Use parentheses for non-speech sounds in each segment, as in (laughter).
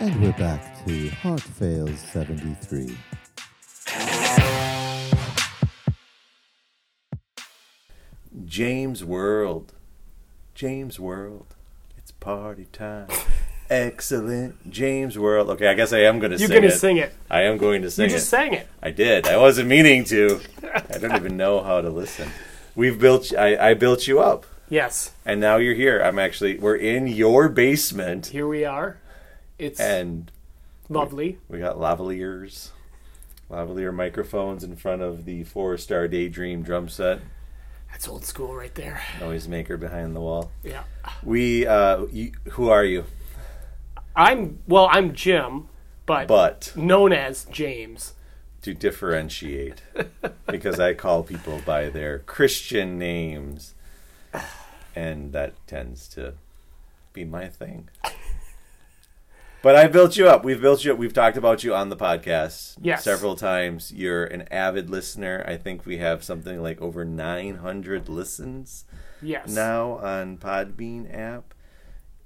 And we're back to Heart Fails 73. James World. James World. It's party time. Excellent. James World. Okay, I guess I am going to You're sing gonna it. sing it. I am going to sing it. You just it. sang it. I did. I wasn't meaning to. (laughs) I don't even know how to listen. We've built I, I built you up Yes. and now you're here. I'm actually we're in your basement Here we are. It's and lovely. we got lavaliers. Lavalier microphones in front of the four star daydream drum set. That's old school right there. Noise maker behind the wall. Yeah. We uh you, who are you? I'm well. I'm Jim, but, But known as James. to differentiate because I call people by their Christian names and that tends to be my thing. But I built you up. We've built you up. We've talked about you on the podcast Yes. several times. You're an avid listener. I think we have something like over 900 listens Yes. now on Podbean app.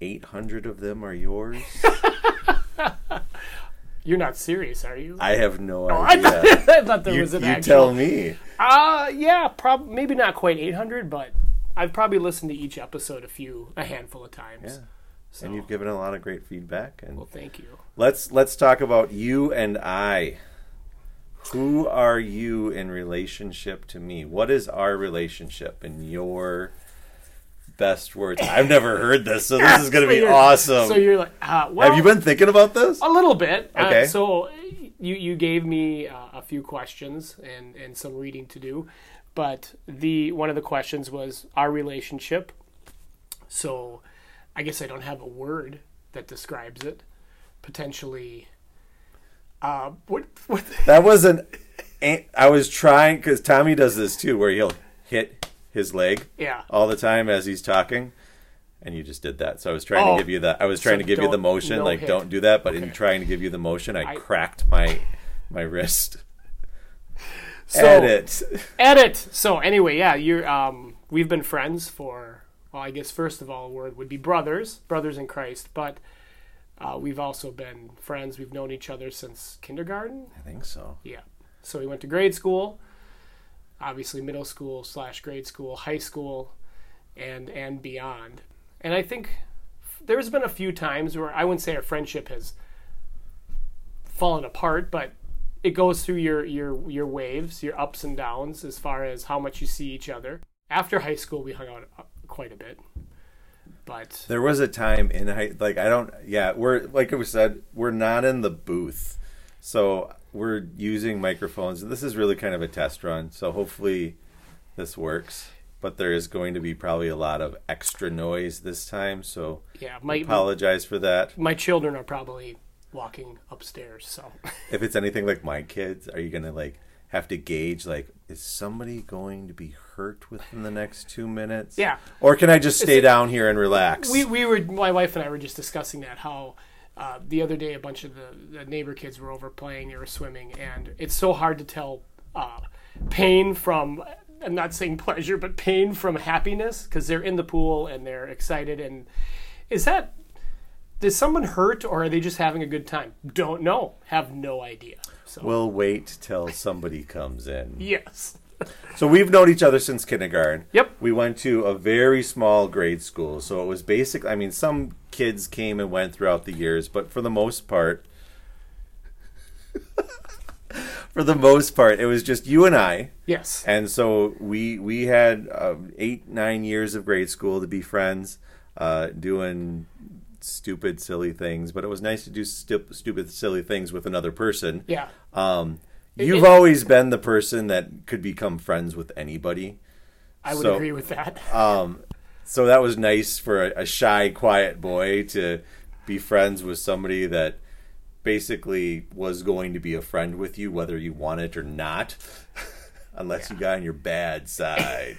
800 of them are yours. (laughs) You're not serious, are you? I have no Oh, I idea. thought, (laughs) I thought there you was an you actual. tell me. Uh yeah, prob maybe not quite 800, but I've probably listened to each episode a few, a handful of times. Yeah. So, and you've given a lot of great feedback and well, thank you. let's let's talk about you and I. Who are you in relationship to me? What is our relationship in your best words? I've never heard this, so this is going (laughs) to be you're- awesome. So you're like, uh, well, Have you been thinking about this? A little bit. Okay. Uh, so you you gave me uh, a few questions and and some reading to do, but the one of the questions was our relationship. So I guess I don't have a word that describes it. Potentially. Uh, what what? That wasn't. I was trying because Tommy does this too, where he'll hit his leg Yeah. all the time as he's talking. And you just did that. So I was trying Oh. to give you the I was trying So to give you the motion, no like hit. don't do that, but in trying to give you the motion, I, I- cracked my my wrist. So, Edit. Edit. So anyway, yeah, you're um we've been friends for well, I guess first of all a word would be brothers, brothers in Christ, but uh, we've also been friends. We've known each other since kindergarten. I think so. Yeah. So we went to grade school, obviously middle school slash grade school, high school, and and beyond. And I think there's been a few times where I wouldn't say our friendship has fallen apart, but it goes through your your your waves, your ups and downs as far as how much you see each other. After high school, we hung out quite a bit, but There was a time in high like I don't yeah, we're like we said, we're not in the booth. So we're using microphones. This is really kind of a test run. So hopefully this works. But there is going to be probably a lot of extra noise this time, so yeah, my apologize for that. my children are probably walking upstairs, so (laughs) If it's anything like my kids, are you gonna like have to gauge like is somebody going to be hurt within the next two minutes? yeah. Or can I just stay down here and relax? we we were my wife and I were just discussing that how uh, the other day a bunch of the, the neighbor kids were over playing they were swimming and it's so hard to tell uh, pain from I'm not saying pleasure but pain from happiness because they're in the pool and they're excited and is that does someone hurt or are they just having a good time don't know have no idea so We'll wait till somebody comes in. (laughs) yes So we've known each other since kindergarten. Yep. We went to a very small grade school, so it was basic. I mean, some kids came and went throughout the years, but for the most part, (laughs) for the most part, it was just you and I. yes And so we we had um, eight nine years of grade school to be friends, uh, doing stupid silly things. But it was nice to do stu- stupid silly things with another person. yeah Um, you've it- always been the person that could become friends with anybody. I would so- agree with that (laughs) Um, so that was nice for a, a shy, quiet boy to be friends with somebody that basically was going to be a friend with you, whether you want it or not, (laughs) unless you got on your bad side.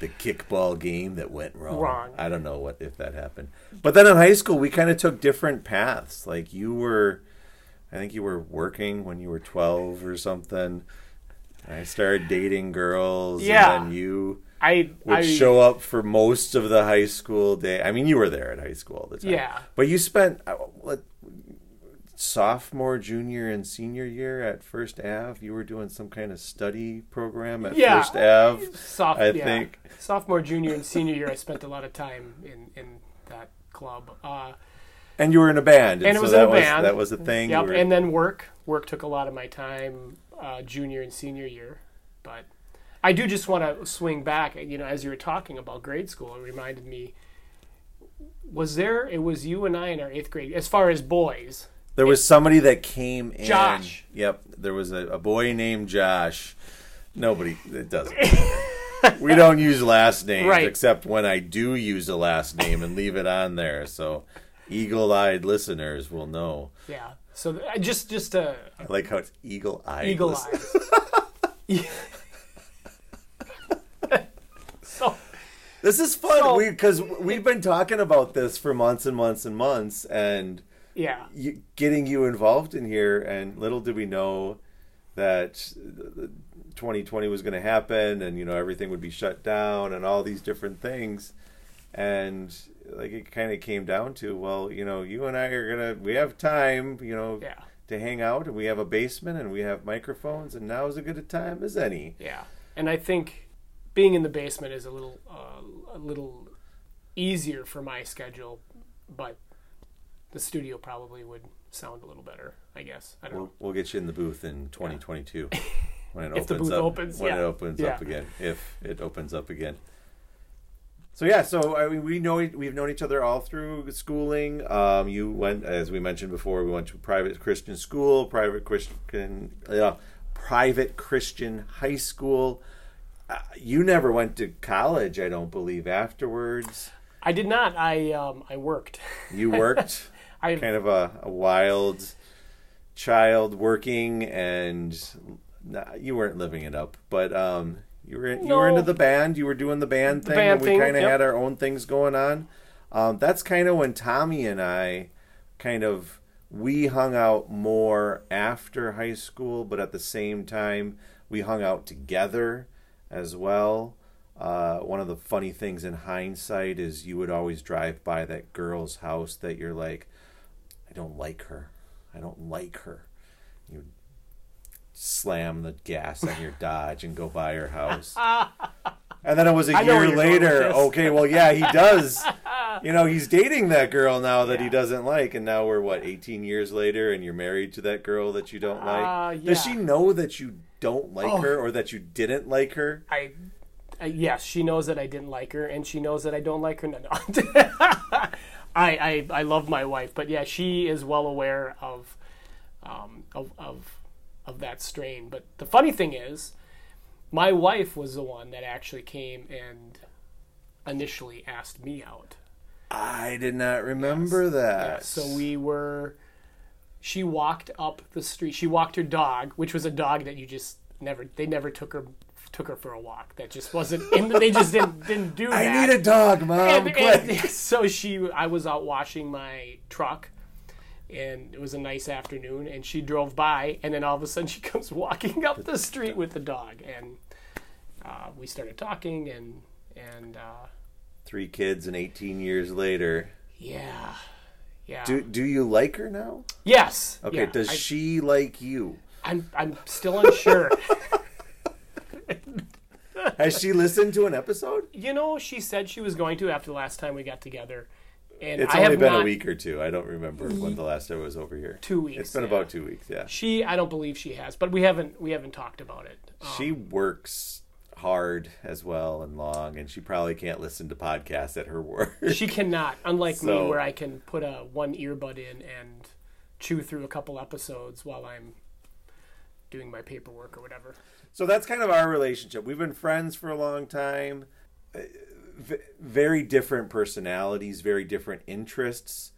the kickball game that went wrong. Wrong. I don't know what if that happened. But then in high school, we kind of took different paths. Like you were, I think you were working when you were twelve or something. I started dating girls, Yeah. and then you I would I show up for most of the high school day. I mean, you were there at high school all the time. Yeah. But you spent uh, what sophomore, junior, and senior year at First Ave. You were doing some kind of study program at Yeah. First Ave. Soph- I yeah. think. sophomore, junior, and senior year, I spent a lot of time in in that club. Uh, And you were in a band. and it so was that a was, band. That was a thing. Yep, were- and then work. Work took a lot of my time, uh, junior and senior year. But I do just want to swing back. You know, as you were talking about grade school, it reminded me. Was there? It was you and I in our eighth grade. As far as boys, There was somebody that came in. Josh. Yep. There was a, a boy named Josh. Nobody. It doesn't. (laughs) we don't use last names Right. except when I do use a last name and leave it on there. So eagle-eyed listeners will know. yeah. So th- just just uh, I like how it's eagle-eyed. eagle listen- eyes. (laughs) (laughs) so This is fun So- because we've been talking about this for months and months and months, and yeah, you, getting you involved in here. And little did we know that 2020 was going to happen, and you know everything would be shut down, and all these different things. And like it kind of came down to, well, you know, you and I are gonna, we have time, you know, yeah, to hang out, and we have a basement, and we have microphones, and now is as good a time as any. yeah. And I think being in the basement is a little uh, a little easier for my schedule, but the studio probably would sound a little better. I guess I don't know. We'll, we'll get you in the booth in 2022 (laughs) when it If the opens booth up. opens, when yeah. it opens Yeah. up again, if it opens up again. So yeah, so I mean, we know we've known each other all through schooling. Um, you went, as we mentioned before, we went to private Christian school, private Christian, uh, private Christian high school. Uh, you never went to college, I don't believe. Afterwards, I did not. I um I worked. you worked. (laughs) I kind of a, a wild child working and you weren't living it up but um you were you were into the band you were doing the band thing band and we kind of yep. had our own things going on um that's kind of when Tommy and I kind of we hung out more after high school but at the same time we hung out together as well uh, one of the funny things in hindsight is you would always drive by that girl's house that you're like I don't like her. I don't like her. Slam the gas on your Dodge and go by her house. (laughs) and then it was a I year you're going with later. Okay, well, yeah, he does. (laughs) you know, he's dating that girl now that he doesn't like, and now we're what, 18 years later, and you're married to that girl that you don't like. Uh, Does she know that you don't like Oh. her or that you didn't like her? I, I yes, she knows that I didn't like her, and she knows that I don't like her. No, no. (laughs) I, I I love my wife, but yeah, she is well aware of, um, of of of that strain. But the funny thing is, my wife was the one that actually came and initially asked me out. I did not remember that. Yeah, so we were. She walked up the street. She walked her dog, which was a dog that you just never. They never took her took her for a walk. That just wasn't. And they just didn't didn't do That. (laughs) I need a dog, mom. and, and (laughs) so she, I was out washing my truck, and it was a nice afternoon. And she drove by, and then all of a sudden (laughs) she comes walking up the street with the dog, and uh, we started talking, and and uh, Three kids and 18 years later. yeah, yeah, Do do you like her now? yes, Okay, yeah, does I- she like you? I'm I'm still unsure. (laughs) (laughs) Has she listened to an episode? you know, she said she was going to after the last time we got together, and It's I only have been not, a week or two. I don't remember when the last time I was over here. Two weeks. It's been yeah. about two weeks. Yeah. She, I don't believe she has, but we haven't we haven't talked about it. Um, She works hard as well and long, and she probably can't listen to podcasts at her work. (laughs) she cannot, unlike So- me, where I can put a one earbud in and chew through a couple episodes while I'm doing my paperwork or whatever. So that's kind of our relationship. We've been friends for a long time. V- very different personalities, very different interests,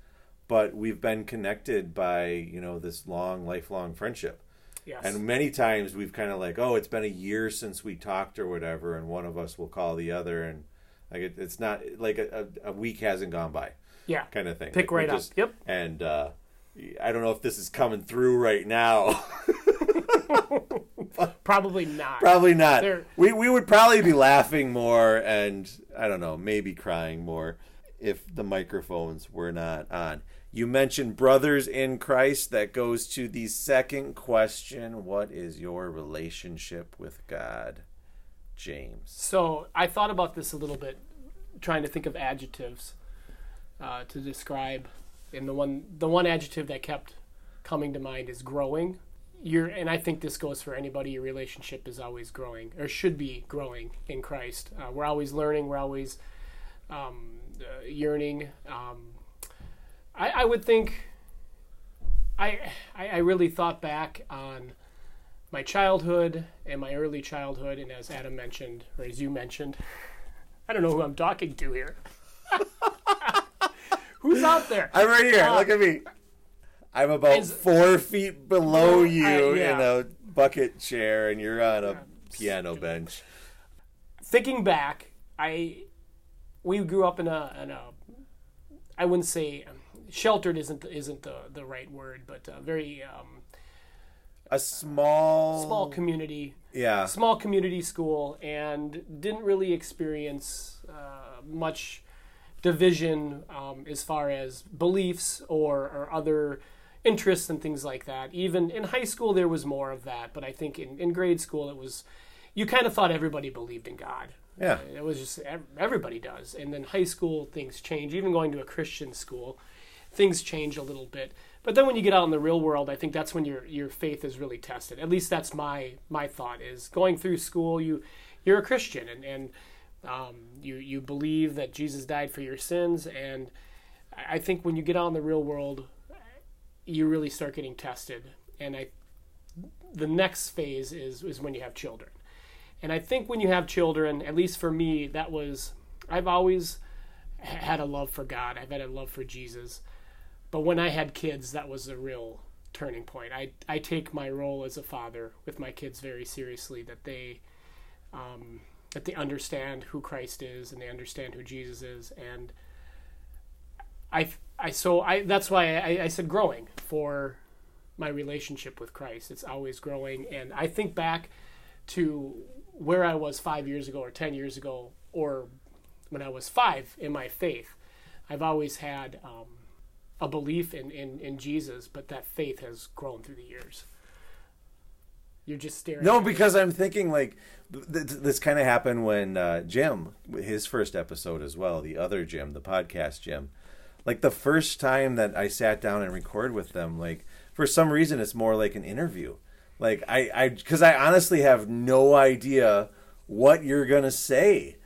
but we've been connected by, you know, this long lifelong friendship. Yes. And many times we've kind of like, oh, it's been a year since we talked or whatever, and one of us will call the other, and like it, it's not like a, a, week hasn't gone by, yeah. kind of thing. Pick Like, right up. Yep. And uh, I don't know if this is coming through right now. (laughs) (laughs) Probably not. probably not. They're- We we would probably be laughing more, and I don't know, maybe crying more. if the microphones were not on. You mentioned brothers in Christ. That goes to the second question What is your relationship with God, James? So I thought about this a little bit, trying to think of adjectives uh, to describe, and the one the one adjective that kept coming to mind is growing. You're, and I think this goes for anybody. Your relationship is always growing, or should be growing in Christ. Uh, we're always learning. We're always um, uh, yearning. Um, I, I would think. I, I I really thought back on my childhood and my early childhood, and as Adam mentioned, or as you mentioned, (laughs) I don't know who I'm talking to here. (laughs) Who's out there? I'm right here. Uh, Look at me. I'm about is- four feet below you I- yeah. in a bucket chair, and you're on a piano bench. Thinking back, I we grew up in a in a I wouldn't say um, sheltered isn't isn't the the right word, but a very um, A small, small community yeah, small community school and didn't really experience uh, much division um, as far as beliefs or, or other interests and things like that. Even in high school, there was more of that, but I think in, in grade school, it was you kind of thought everybody believed in God. yeah. It was just everybody does. And then high school, things change. Even going to a Christian school, things change a little bit. But then when you get out in the real world, I think that's when your your faith is really tested. At least that's my my thought is going through school. You you're a Christian and and um, you you believe that Jesus died for your sins. And I I think when you get out in the real world, you really start getting tested. And I the next phase is is when you have children. And I think when you have children, at least for me, that was I've always had a love for God. I've had a love for Jesus. But when I had kids, that was the real turning point. I I take my role as a father with my kids very seriously. That they um, that they understand who Christ is and they understand who Jesus is. And I I so I that's why I, I said growing for my relationship with Christ. It's always growing, and I think back to where I was five years ago, or ten years ago, or when I was five in my faith. I've always had um, a belief in, in, in Jesus, but that faith has grown through the years. You're just staring. No, because I'm thinking like th- th- this kind of happened when uh, Jim, his first episode as well, the other Jim, the podcast Jim, like the first time that I sat down and record with them, like for some reason it's more like an interview. Like I, I, because I honestly have no idea what you're gonna say,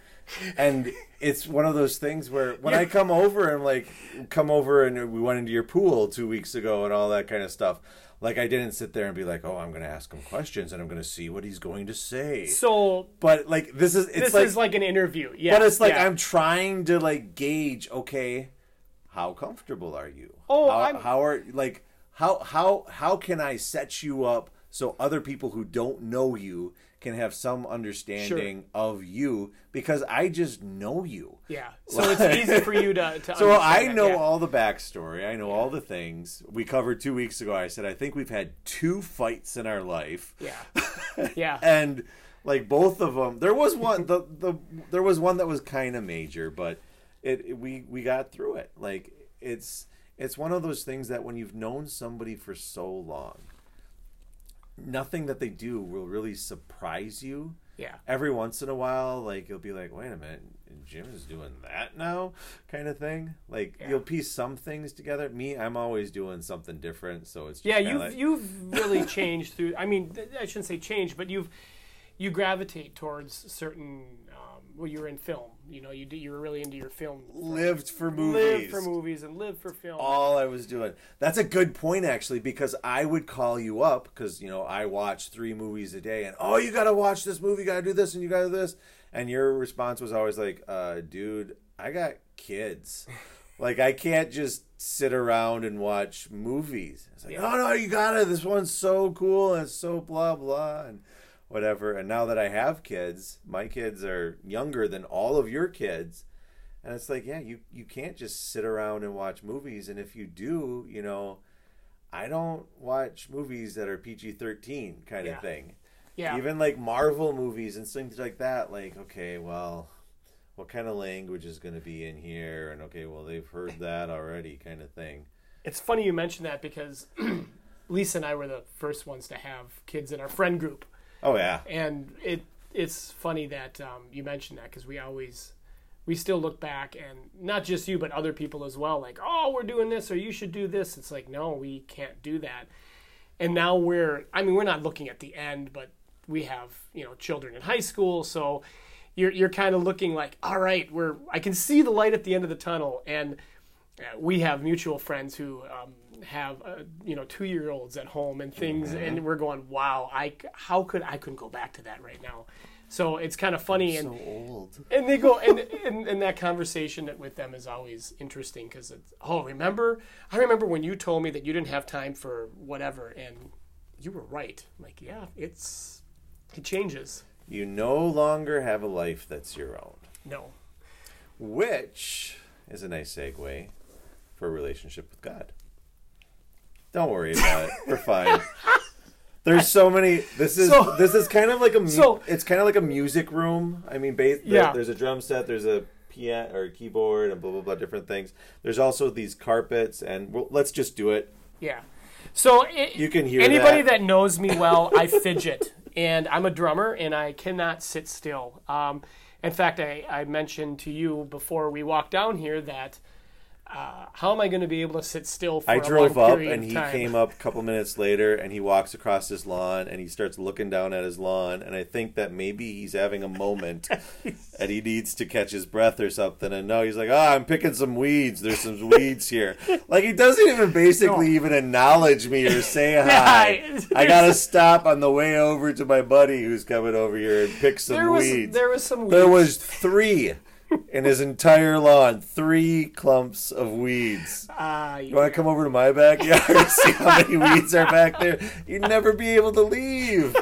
and it's one of those things where when I come over and like come over and we went into your pool two weeks ago and all that kind of stuff. Like I didn't sit there and be like, "Oh, I'm going to ask him questions and I'm going to see what he's going to say." so. but like this is it's This like, is like an interview. Yeah, but it's like yeah. I'm trying to like gauge. Okay, how comfortable are you? Oh, how, I'm- how are like how how how can I set you up so other people who don't know you can have some understanding of you because I just know you. Yeah. (laughs) So it's easy for you to. to So I know yeah. all the backstory. I know all the things we covered two weeks ago. I said I think we've had two fights in our life, Yeah. (laughs) Yeah. and like both of them, there was one the the there was one that was kind of major, but it, it- we we got through it. Like it's it's one of those things that when you've known somebody for so long, nothing that they do will really surprise you yeah. every once in a while, like you'll be like, "Wait a minute, Jim is doing that now," kind of thing. Like Yeah. you'll piece some things together. Me, I'm always doing something different, so it's just Yeah, you've like, you've really (laughs) changed through. I mean, th- I shouldn't say change, but you've you gravitate towards certain. Um, well, you're in film. You know, you do, you were really into your film. lived for movies. Live for movies and lived for film. All I was doing. That's a good point, actually, because I would call you up because you know I watch three movies a day, and oh, you got to watch this movie, you got to do this, and you got to do this, and your response was always like, uh, "Dude, I got kids." (laughs) Like I can't just sit around and watch movies. It's like, Yeah. oh no, you gotta. This one's so cool and it's so blah blah and whatever. And now that I have kids, my kids are younger than all of your kids, and it's like, yeah, you you can't just sit around and watch movies. And if you do, you know, I don't watch movies that are PG thirteen kind Yeah. of thing. yeah, Even like Marvel movies and things like that. Like, okay, well, what kind of language is going to be in here, and okay, well they've heard (laughs) that already, kind of thing. It's funny you mention that because (clears throat) Lisa and I were the first ones to have kids in our friend group, Oh yeah, and it it's funny that um, you mentioned that because we always we still look back and not just you but other people as well like oh we're doing this or you should do this. It's like no we can't do that. And now we're i mean we're not looking at the end but we have you know children in high school so you're, you're kind of looking like all right we're i can see the light at the end of the tunnel. And uh, we have mutual friends who um, have uh, you know two year olds at home and things and we're going wow I how could i couldn't go back to that right now? So it's kind of funny and so old. and they go and, (laughs) and and that conversation with them is always interesting because it's oh remember i remember when you told me that you didn't have time for whatever and you were right. I'm like yeah it's it changes. You no longer have a life that's your own, no. Which is a nice segue for a relationship with God. Don't worry about it. We're fine. There's so many. This is So- this is kind of like a. mu- So- it's kind of like a music room. I mean, Yeah. There's a drum set. There's a piano or keyboard and blah blah blah different things. There's also these carpets and well, let's just do it. Yeah. So it, You can hear anybody that. that. knows me well. I fidget, (laughs) and I'm a drummer, and I cannot sit still. Um, in fact, I, I mentioned to you before we walked down here that uh, how am I going to be able to sit still for I drove up and he came up a couple minutes later and he walks across his lawn and he starts looking down at his lawn and I think that maybe he's having a moment (laughs) and he needs to catch his breath or something and no he's like oh I'm picking some weeds. There's some weeds here. (laughs) Like he doesn't even basically No. even acknowledge me or say (laughs) hi. I- gotta stop on the way over to my buddy who's coming over here and pick some There was weeds. there was some there was three in his entire lawn three clumps of weeds Uh, you want to come over to my backyard and (laughs) see how many weeds are back there? You'd never be able to leave.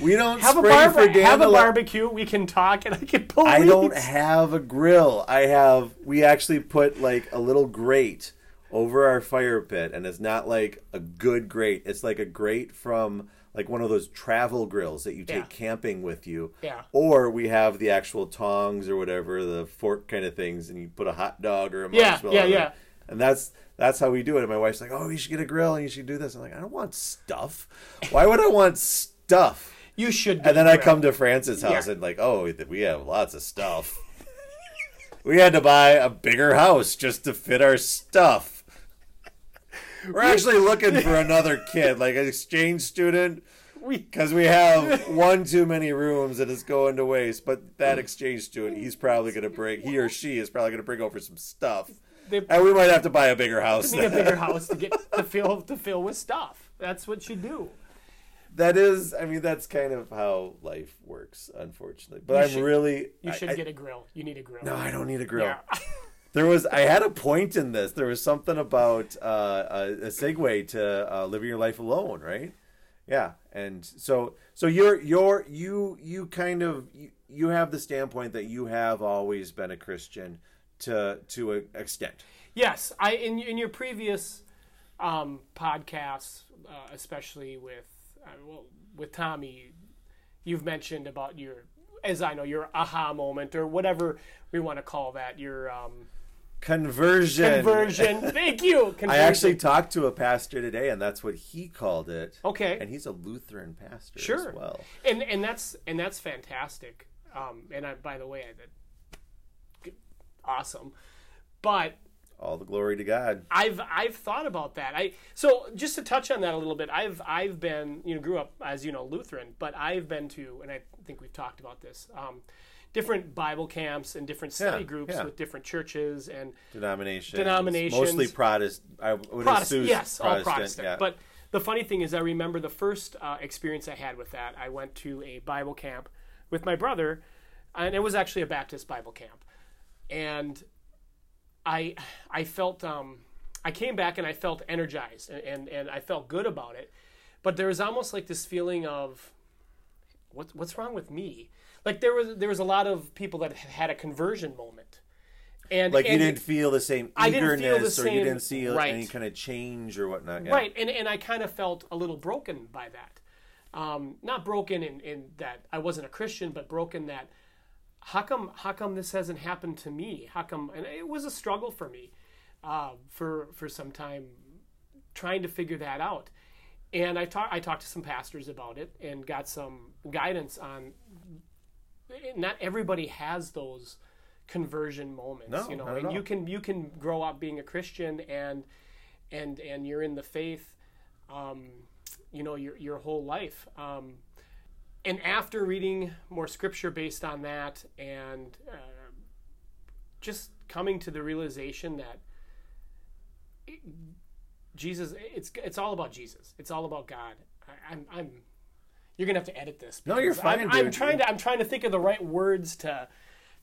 We don't have a bar- for have a barbecue. We can talk, and I can pull. I don't have a grill. I have. We actually put like a little grate over our fire pit, and it's not like a good grate. It's like a grate from like one of those travel grills that you take Yeah. camping with you. Yeah. Or we have the actual tongs or whatever, the fork kind of things, and you put a hot dog or a Yeah, marshmallow. yeah, it. yeah. And that's that's how we do it. And my wife's like, "Oh, you should get a grill and you should do this." I'm like, "I don't want stuff. Why would I want stuff?" You should. And then I come to Francis' house Yeah. and like, "Oh, we have lots of stuff." (laughs) we had to buy a bigger house just to fit our stuff. We're actually looking for (laughs) another kid, like an exchange student, because we have (laughs) one too many rooms and it's going to waste. But that mm. exchange student, he's probably going to bring, he or she is probably going to bring over some stuff, they and we might have to buy a bigger house. need a bigger house to get to (laughs) fill to fill with stuff. That's what you do. that is, I mean, that's kind of how life works, unfortunately. But You I'm should- really, You I- should I- get a grill. You need a grill. No, I don't need a grill. Yeah. There was I had a point in this. There was something about uh, a, a segue to uh, living your life alone, right? Yeah, and so so you're you're you you kind of you, you have the standpoint that you have always been a Christian to to an extent. Yes, I in in your previous um, podcasts, uh, especially with uh, well, with Tommy, you've mentioned about your, as I know, your aha moment or whatever we want to call that. Your um, Conversion. conversion. (laughs) Thank you. Conversion. I actually talked to a pastor today, and that's what he called it. Okay. and he's a Lutheran pastor sure. as well. And and that's and that's fantastic. Um, and I, by the way, I did awesome. But All the glory to God. I've I've thought about that. I so just to touch on that a little bit. I've I've been you know grew up as you know Lutheran, but I've been to and I think we've talked about this. Um, different Bible camps and different study Yeah, groups yeah. with different churches and Denominations. Denominations. Mostly Protestant. I would Protestant. assume Yes, all Protestant. Protestant. yeah. But the funny thing is, I remember the first uh, experience I had with that. I went to a Bible camp with my brother, and it was actually a Baptist Bible camp, and I I felt um, I came back and I felt energized and, and and I felt good about it, but there was almost like this feeling of what what's wrong with me? Like there was there was a lot of people that had a conversion moment. And, like you didn't feel the same I eagerness the or you didn't see right. any kind of change or whatnot. Yeah. Right, and and I kind of felt a little broken by that. Um, not broken in, in that I wasn't a Christian, but broken that how come how come this hasn't happened to me? How come? And it was a struggle for me uh, for for some time trying to figure that out. And I talked I talked to some pastors about it and got some guidance on. Not everybody has those conversion moments, No, you know, and you can you can grow up being a Christian and and and you're in the faith, um, you know, your your whole life. Um, and after reading more scripture based on that and uh, just coming to the realization that it- Jesus, it's it's all about Jesus. It's all about God. I, I'm I'm. You're gonna have to edit this. No, you're fine, I'm, I'm trying to I'm trying to think of the right words to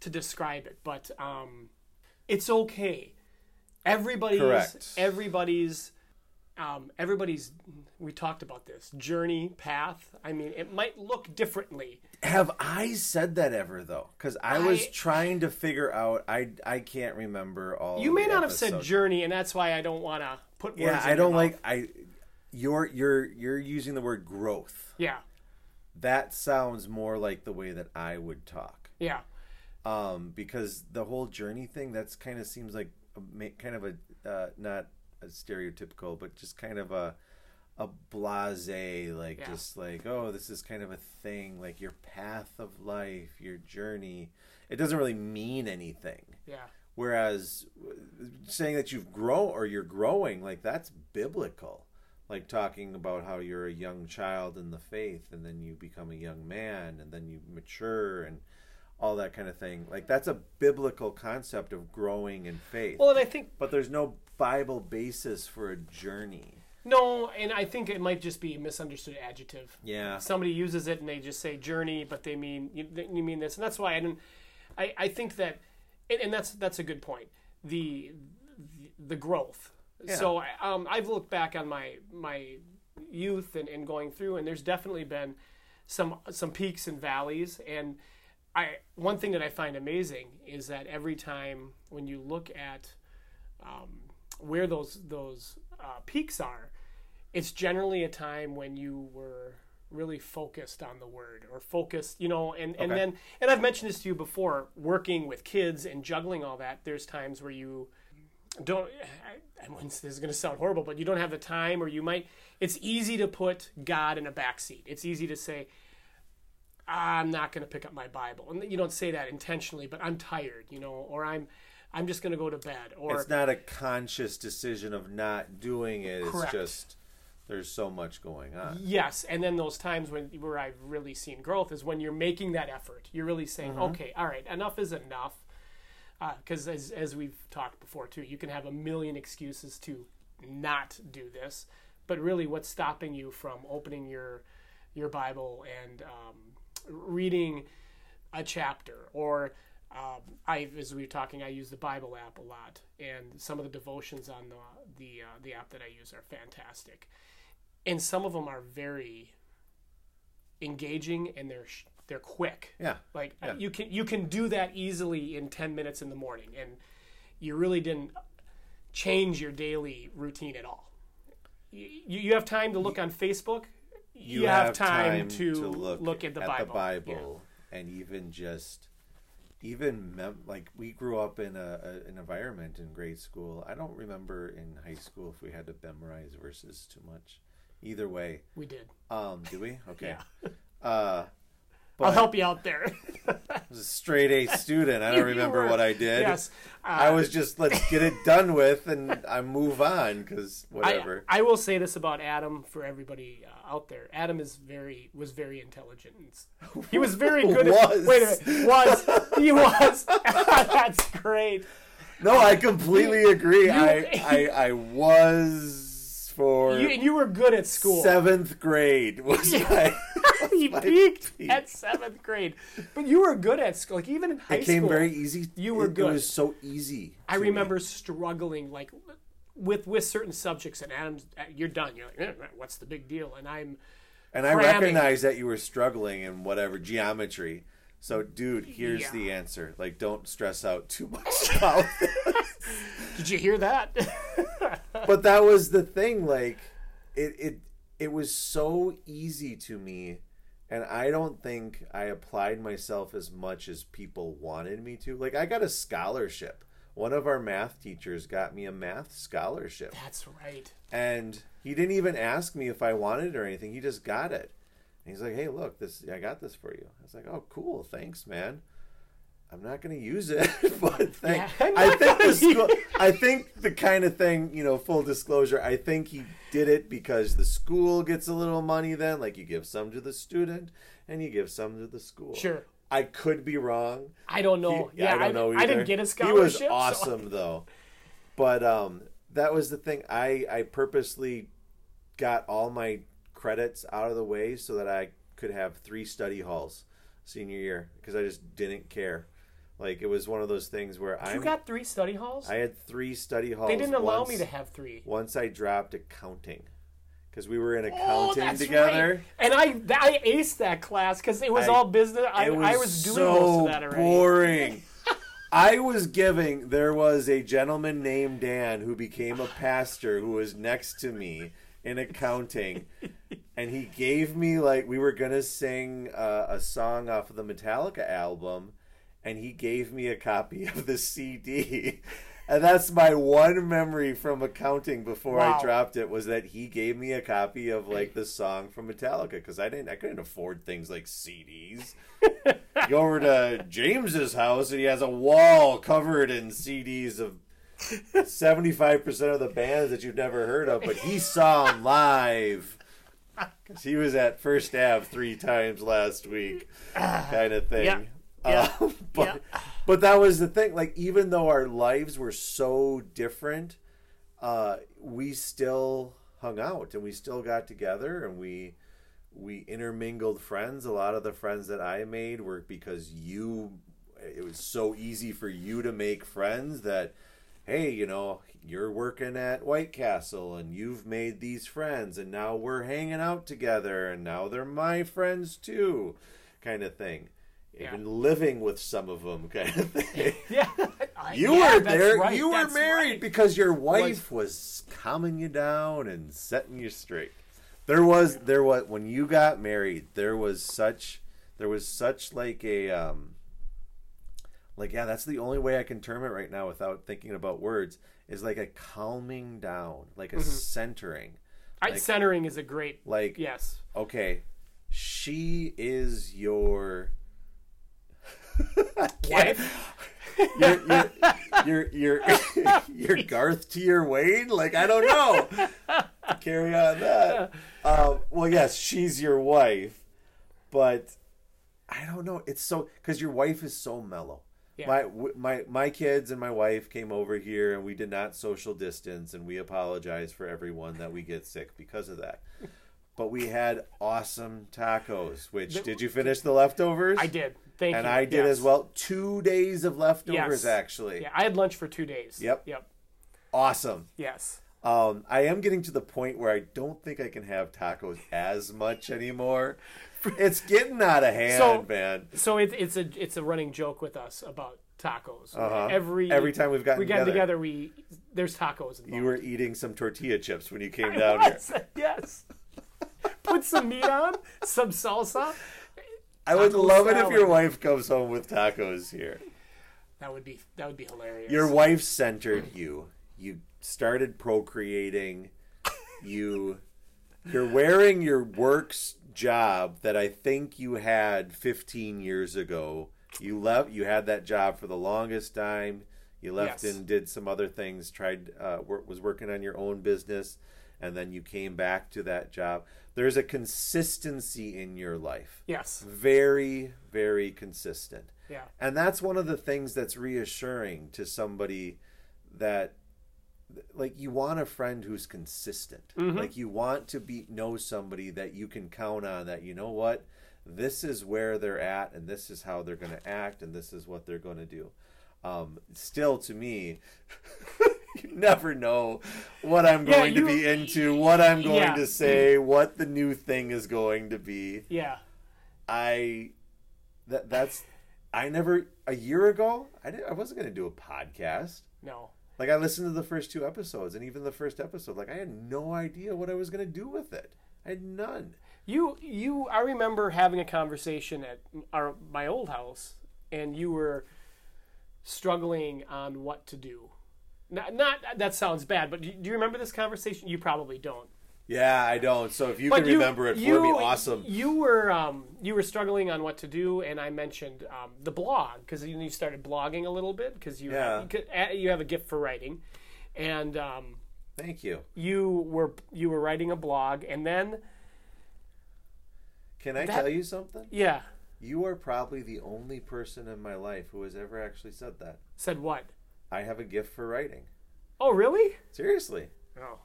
to describe it, but um, it's okay. Everybody's Correct. everybody's um, everybody's we talked about this journey path i mean it might look differently Have I said that ever though? Because I was trying to figure out. I I can't remember all. you may not have said journey and that's why i don't want to put words Yeah, I don't like. I you're you're you're using the word growth. yeah That sounds more like the way that I would talk. yeah Um, because the whole journey thing that's kind of seems like a, kind of a uh, not a stereotypical, but just kind of a a blase like Yeah. just like oh this is kind of a thing like your path of life your journey it doesn't really mean anything yeah Whereas saying that you've grown or you're growing, like that's biblical. Like talking about how you're a young child in the faith and then you become a young man and then you mature and all that kind of thing. Like that's a biblical concept of growing in faith. well and i think but there's no Bible basis for a journey. no and i think it might just be a misunderstood adjective Yeah. somebody uses it and they just say journey but they mean you, you mean this and that's why i didn't i, I think that and, and that's that's a good point the the, the growth so um, i've looked back on my my youth and, and going through and there's definitely been some some peaks and valleys and i one thing that i find amazing is that every time when you look at um, where those those uh, peaks are it's generally a time when you were really focused on the word or focused you know and, and Okay. then and i've mentioned this to you before working with kids and juggling all that there's times where you don't I, I this is going to sound horrible but you don't have the time or you might it's easy to put god in a back seat it's easy to say i'm not going to pick up my bible and you don't say that intentionally but i'm tired you know or i'm i'm just going to go to bed or It's not a conscious decision of not doing it. It's just there's so much going on. Yes, and then those times when where I've really seen growth is when you're making that effort. You're really saying, Mm-hmm. okay, all right, enough is enough. Because as as we've talked before too, you can have a million excuses to not do this, but really, what's stopping you from opening your your Bible and um, reading a chapter? Or um, I, as we were talking, I use the Bible app a lot, and some of the devotions on the the uh, the app that I use are fantastic, and some of them are very engaging and they're they're quick. Yeah. like Yeah. you can you can do that easily in ten minutes in the morning, and you really didn't change your daily routine at all. You, you have time to look on Facebook. You, have, time, to, look, at the Bible. Bible and even just even mem- like we grew up in a, a an environment in grade school. I don't remember in high school if we had to memorize verses too much. Either way, we did. um, do we? (laughs) Okay. Yeah. Uh, I'll help you out there. (laughs) I was a straight A student. I don't (laughs) remember were. what I did. Yes. I Uh, was just let's get it done with and I move on because whatever. I, I will say this about Adam for everybody uh, out there. Adam is very was very intelligent. He was very (laughs) good. Was. At, wait a minute. Was he was? That's great. no, I completely agree. you- I, I I was for You, and you were good at school. seventh grade was my. He peaked (laughs) at seventh grade, but you were good at school. Like even in high It came school, very easy. You were It- good. It was so easy. I to me. remember struggling like with with certain subjects. And Adam's, uh, you're done. You're like, eh, what's the big deal? And I'm and I cramming. recognized that you were struggling in whatever geometry. So, dude, here's Yeah. the answer. Like, don't stress out too much (laughs) about it. Did you hear that? (laughs) but that was the thing like it it it was so easy to me and I don't think I applied myself as much as people wanted me to. Like I got a scholarship. One of our math teachers got me a math scholarship. That's right. And he didn't even ask me if I wanted it or anything. He just got it. And he's like, "Hey, look, this I got this for you." I was like, "Oh, cool. Thanks, man." I'm not going to use it, (laughs) but thank, Yeah, I think the school, I think the kind of thing, you know, full disclosure, I think he did it because the school gets a little money then, like you give some to the student and you give some to the school. Sure. I could be wrong. I don't know. He- yeah, I don't know. either. I didn't get a scholarship. He was so- (laughs) awesome though, but um, that was the thing. I I purposely got all my credits out of the way so that I could have three study halls senior year because I just didn't care. Like it was one of those things where I you got three study halls. I had three study halls. they didn't allow once- me to have three. Once I dropped accounting because we were in Oh, accounting that's together. right. And I I aced that class because it was I- all business. I was, I was doing so most of that already. boring. (laughs) I was giving. There was a gentleman named Dan who became a pastor who was next to me in accounting, and he gave me like we were gonna sing uh, a song off of the Metallica album, and he gave me a copy of the CD. And that's my one memory from accounting before I dropped it was that he gave me a copy of like the song from Metallica because I didn't I couldn't afford things like CDs. (laughs) Go over to James's house and he has a wall covered in CDs of seventy five percent of the bands that you've never heard of, but he saw them live. Cause (laughs) he was at First Ave three times last week, ah, kind of thing. Yeah. Yeah. (laughs) Um, but but that was the thing. Like even though our lives were so different, uh, we still hung out and we still got together and we we intermingled friends. A lot of the friends that I made were because you. It was so easy for you to make friends that. Hey, you know, you're working at White Castle and you've made these friends, and now we're hanging out together, and now they're my friends too, kind of thing. Yeah. Even living with some of them, kind of thing. (laughs) Yeah, I- You yeah, were there. right, You were married right. because your wife was calming you down and setting you straight. There was there was when you got married. There was such there was such like a um like yeah. That's the only way I can term it right now without thinking about words. Is like a calming down, like a centering. I, Like- centering is a great. Like yes, okay, she is your (laughs) wife. you're, you're, you're, you're, (laughs) you're Garth to your Wayne? Like, I don't know. Carry on that. Um, well, yes, she's your wife, but I don't know. It's so, because your wife is so mellow. Yeah. My, my my kids and my wife came over here and we did not social distance and we apologize for everyone that we get sick because of that. But we had awesome tacos. Which The- did you finish the leftovers? I did. Thank and you. I did Yes. as well. Two days of leftovers, Yes. actually. Yeah, I had lunch for two days. Yep. Yep. Awesome. Yes. Um, I am getting to the point where I don't think I can have tacos as much anymore. It's getting out of hand, So- man. So it, it's a it's a running joke with us about tacos. Uh-huh. Every Every time we've gotten we gotten together. together, we there's tacos. Involved. You were eating some tortilla chips when you came I down here. (laughs) yes. Put some meat on, some salsa. I would Taco love it if salad. your wife comes home with tacos here. That would be that would be hilarious. Your wife centered you. You started procreating. You you're wearing your work's job that I think you had 15 years ago. You left you had that job for the longest time. You left Yes. and did some other things, tried uh, wor- was working on your own business and then you came back to that job. There's a consistency in your life. Yes. very very consistent. Yeah. and that's one of the things that's reassuring to somebody that like you want a friend who's consistent. Like you want to be know somebody that you can count on that you know what? This is where they're at and this is how they're going to act and this is what they're going to do. Um, still to me (laughs) you never know what i'm Yeah, going to be into what i'm going Yeah. to say what the new thing is going to be Yeah. I that that's I never a year ago I didn't I wasn't going to do a podcast. No. Like I listened to the first two episodes and even the first episode like I had no idea what I was going to do with it. I had none. You you I remember having a conversation at our my old house and you were struggling on what to do. Not, not that sounds bad, but do you remember this conversation? You probably don't. Yeah, I don't. So if you But can remember it for you- me, awesome. You were um, you were struggling on what to do, and I mentioned um, the blog because you, you started blogging a little bit because you Yeah. have, you, could, uh, you have a gift for writing, and um, Thank you. you were you were writing a blog, and then Can I That- tell you something? yeah, You are probably the only person in my life who has ever actually said that. said what? I have a gift for writing. Oh, really? Seriously. Oh,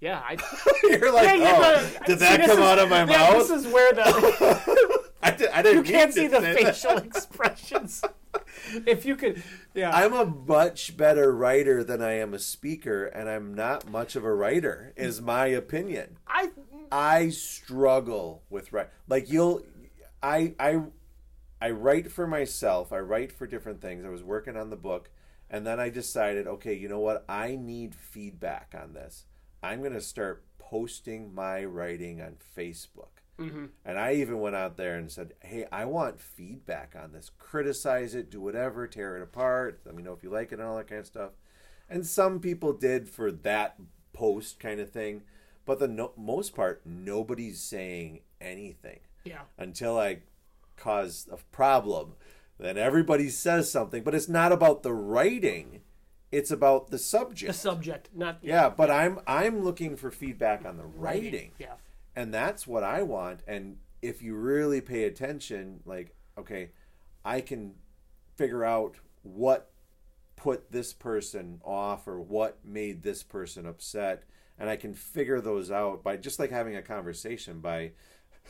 yeah. I (laughs) You're like, Yeah, yeah, oh, but- did that this come is- out of my yeah, mouth? This is where the (laughs) I, did, I didn't you can't see the say that. facial expressions. (laughs) if you could, yeah. I'm a much better writer than I am a speaker, and I'm not much of a writer, is my opinion. I I struggle with write like you'll I I I write for myself. I write for different things. I was working on the book and then I decided, okay, you know what? I need feedback on this. I'm going to start posting my writing on Facebook. Mm-hmm. And I even went out there and said, "Hey, I want feedback on this. Criticize it, do whatever, tear it apart. Let me know if you like it and all that kind of stuff." And some people did for that post kind of thing, but the no- most part, nobody's saying anything yeah. until I cause a problem. Then everybody says something, but it's not about the writing; it's about the subject. The subject. not yeah, but I'm I'm looking for feedback on the writing, Yeah. and that's what I want. And if you really pay attention, like okay, I can figure out what put this person off or what made this person upset and I can figure those out by just like having a conversation by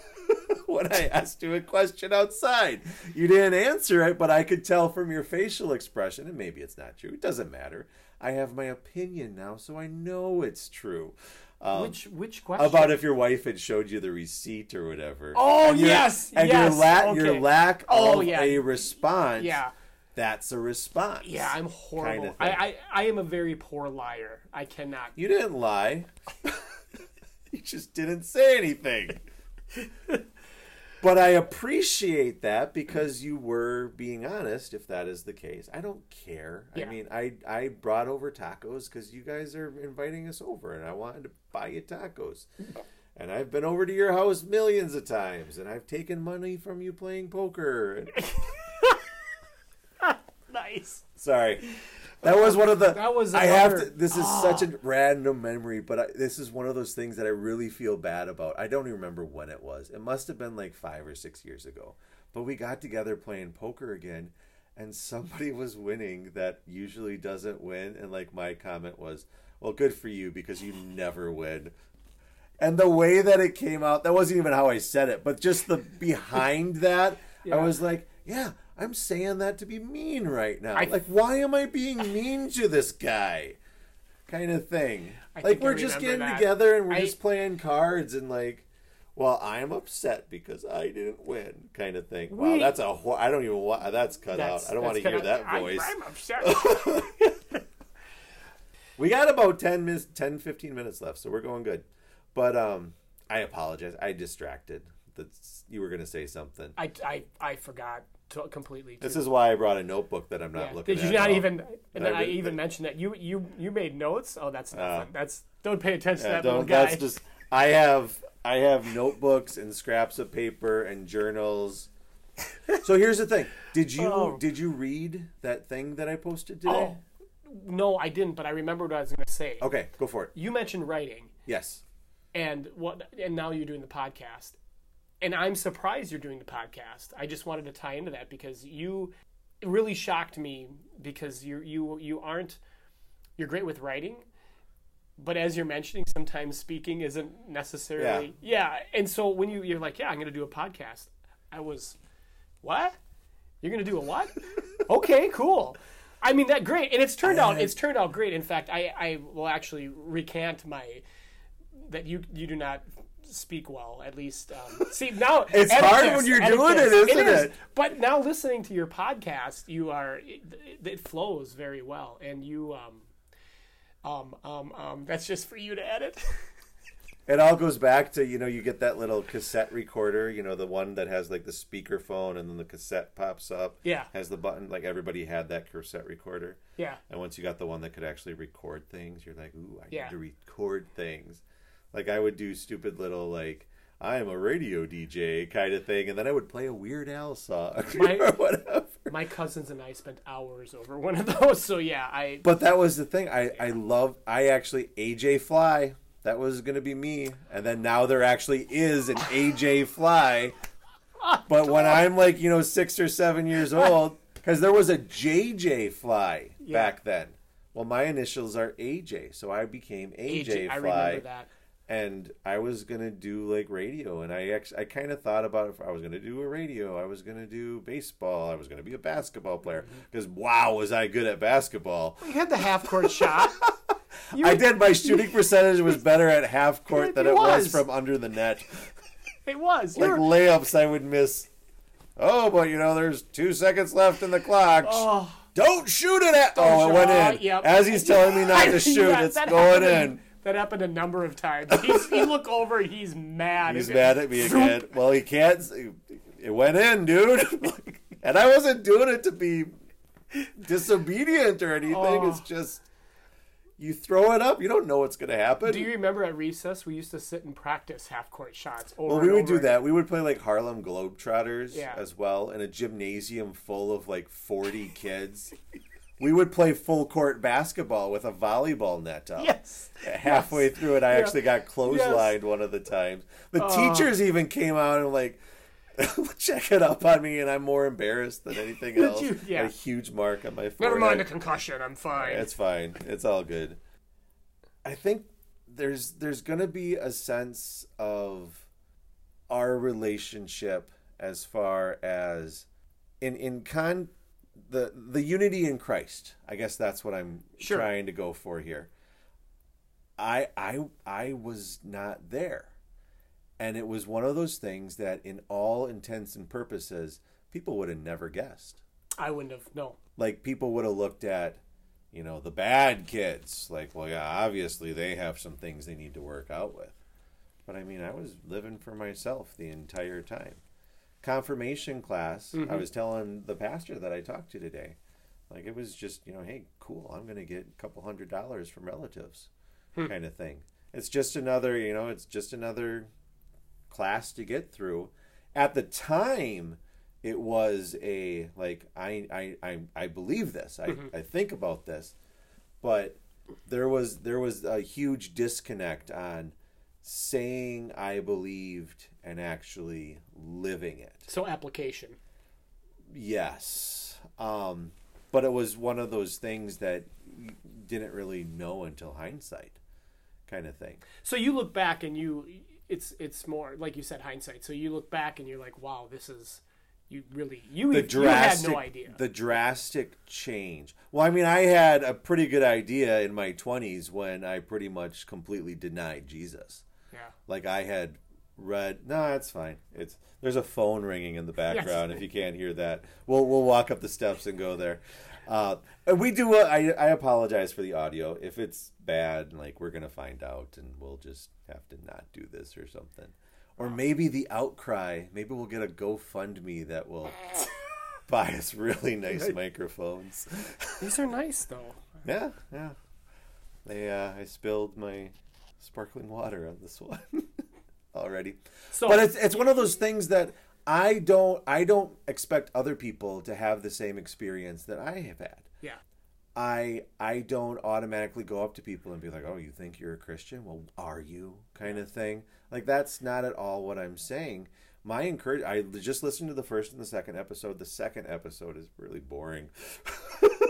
(laughs) when I asked you a question outside. You didn't answer it, but I could tell from your facial expression, and maybe it's not true. It doesn't matter. I have my opinion now, so I know it's true. Um, Which which question? about if your wife had showed you the receipt or whatever. Oh, And yes, and yes, your, la- your lack Oh, of yeah. a response. Yeah. that's a response. Yeah, I'm horrible. Kind of. I, I I am a very poor liar. I cannot. You didn't lie. (laughs) you just didn't say anything. (laughs) but I appreciate that because you were being honest if that is the case. I don't care. Yeah. I mean, I I brought over tacos cuz you guys are inviting us over and I wanted to buy you tacos. And I've been over to your house millions of times and I've taken money from you playing poker. And, (laughs) Nice. Sorry. That was one of the. That was I have to. This is ah. such a random memory, but I, this is one of those things that I really feel bad about. I don't even remember when it was. It must have been like five or six years ago. But we got together playing poker again, and somebody (laughs) was winning that usually doesn't win. And like my comment was, "Well, good for you because you never win." And the way that it came out, that wasn't even how I said it, but just the behind that. I was like, yeah, I'm saying that to be mean right now. I- like, why am I being mean to this guy? Kind of thing. I like, we're just getting that. together and we're I- just playing cards and like, well, I'm upset because I didn't win, kind of thing. wow, We- that's a. Ho- I don't even want. That's cut That's- out. I don't want to hear kinda- that voice. I'm upset. (laughs) We got about 10, mis- 10 15 minutes left, so we're going good. But um, I apologize. I distracted. That's you were going to say something. I, I, I forgot to, completely. This too. is why I brought a notebook that I'm not Yeah. looking Did at. you not even? And I I, even mentioned that you you you made notes. Oh, that's not Uh, fun. That's don't pay attention to Yeah, that little don't, guy. that's just. I have I have notebooks and scraps of paper and journals. So here's the thing. Did you Oh. did you read that thing that I posted today? oh, no, I didn't. But I remembered what I was going to say. Okay, go for it. You mentioned writing, Yes. and what, and now you're doing the podcast, and I'm surprised you're doing the podcast. I just wanted to tie into that because you it really shocked me because you you you aren't you're great with writing. But as you're mentioning, sometimes speaking isn't necessarily yeah. And so when you you're like, yeah, I'm going to do a podcast. I was, what? You're going to do a what? (laughs) okay, cool. I mean that great, and it's turned out it's turned out great. In fact, I I will actually recant my that you you do not speak well. At least um, (laughs) see now It's hard when you're doing it, isn't is. it? But now listening to your podcast, you are it, it flows very well, and you um um um um. That's just for you to edit. (laughs) it all goes back to you know you get that little cassette recorder, you know the one that has like the speaker phone and then the cassette pops up. Yeah. has the button. Like everybody had that cassette recorder. Yeah. And once you got the one that could actually record things, you're like, ooh, I Yeah. need to record things. Like I would do stupid little like I am a radio DJ kind of thing, and then I would play a Weird Al song (laughs) My- or whatever. My cousins and I spent hours over one of those. So yeah, I But that was the thing. I I love. I actually AJ Fly. That was going to be me, and then now there actually is an AJ Fly. (laughs) But when I'm like you know six or seven years (laughs) old, because there was a JJ Fly back then. Well, my initials are AJ, so I became AJ, AJ, I Fly. And I was gonna do like radio, and I actually I kind of thought about if I was gonna do a radio, I was gonna do baseball, I was gonna be a basketball player Mm-hmm. because wow, was I good at basketball. You had the half court shot. (laughs) You, I did. My shooting (laughs) percentage was better at half court than It it was was. from under the net. (laughs) It was. Like layups, I would miss. Oh, but you know, there's two seconds left in the clock. oh, Don't shoot it at. Oh, it went in. yep. As he's telling me not to shoot, it's going happened- in. That happened a number of times. He's, he look over, he's mad. He's mad at me again. Well, he can't. It went in, dude. (laughs) and I wasn't doing it to be disobedient or anything. Oh. It's just you throw it up. You don't know what's going to happen. Do you remember at recess we used to sit and practice half court shots over Well, we would do that. We would play like Harlem Globetrotters Yeah. as well in a gymnasium full of like 40 kids. We would play full court basketball with a volleyball net up. Yes. Halfway through it, I Yeah. actually got clotheslined one of the times. The Oh. teachers even came out and like (laughs) check it up on me, and I'm more embarrassed than anything (laughs) else. you? Yeah. A huge mark on my forehead. Never mind the concussion. I'm fine. It's fine. It's all good. I think there's there's going to be a sense of our relationship as far as in in con the the unity in Christ. I guess that's what I'm Sure. trying to go for here. I I I was not there. And it was one of those things that in all intents and purposes people would have never guessed I wouldn't have. No. like people would have looked at you know the bad kids like well yeah obviously they have some things they need to work out with but i mean i was living for myself the entire time confirmation class i mm-hmm. was telling the pastor that i talked to today. Like it was just you know hey cool i'm going to get a couple hundred dollars from relatives hmm. kind of thing. It's just another you know it's just another class to get through. At the time it was a like I I I, I believe this. I, mm-hmm. I think about this, but there was there was a huge disconnect on saying I believed and actually living it. So application. Yes. Um, but it was one of those things that you didn't really know until hindsight kind of thing. So you look back and you, it's it's more like you said hindsight. So you look back and you're like, wow, this is you really you the you had no idea. the drastic change. Well, I mean, I had a pretty good idea in my 20s when I pretty much completely denied Jesus. Yeah. Like I had read no, it's fine. It's there's a phone ringing in the background if you can't hear that. We'll we'll walk up the steps and go there. Uh, we do uh, I I apologize for the audio if it's bad like we're going to find out and we'll just have to not do this or something. Or maybe the outcry, maybe we'll get a GoFundMe that will (laughs) buy us really nice microphones. These are nice though. (laughs) Yeah, yeah. They uh, I spilled my sparkling water on this one (laughs) already. So But it's it's one of those things that I don't I don't expect other people to have the same experience that I have had. yeah. I I don't automatically go up to people and be like, "Oh, you think you're a Christian? Well, are you?" kind of thing. Like that's not at all what I'm saying. My encourage I just listened to the first and the second episode. The second episode is really boring. (laughs)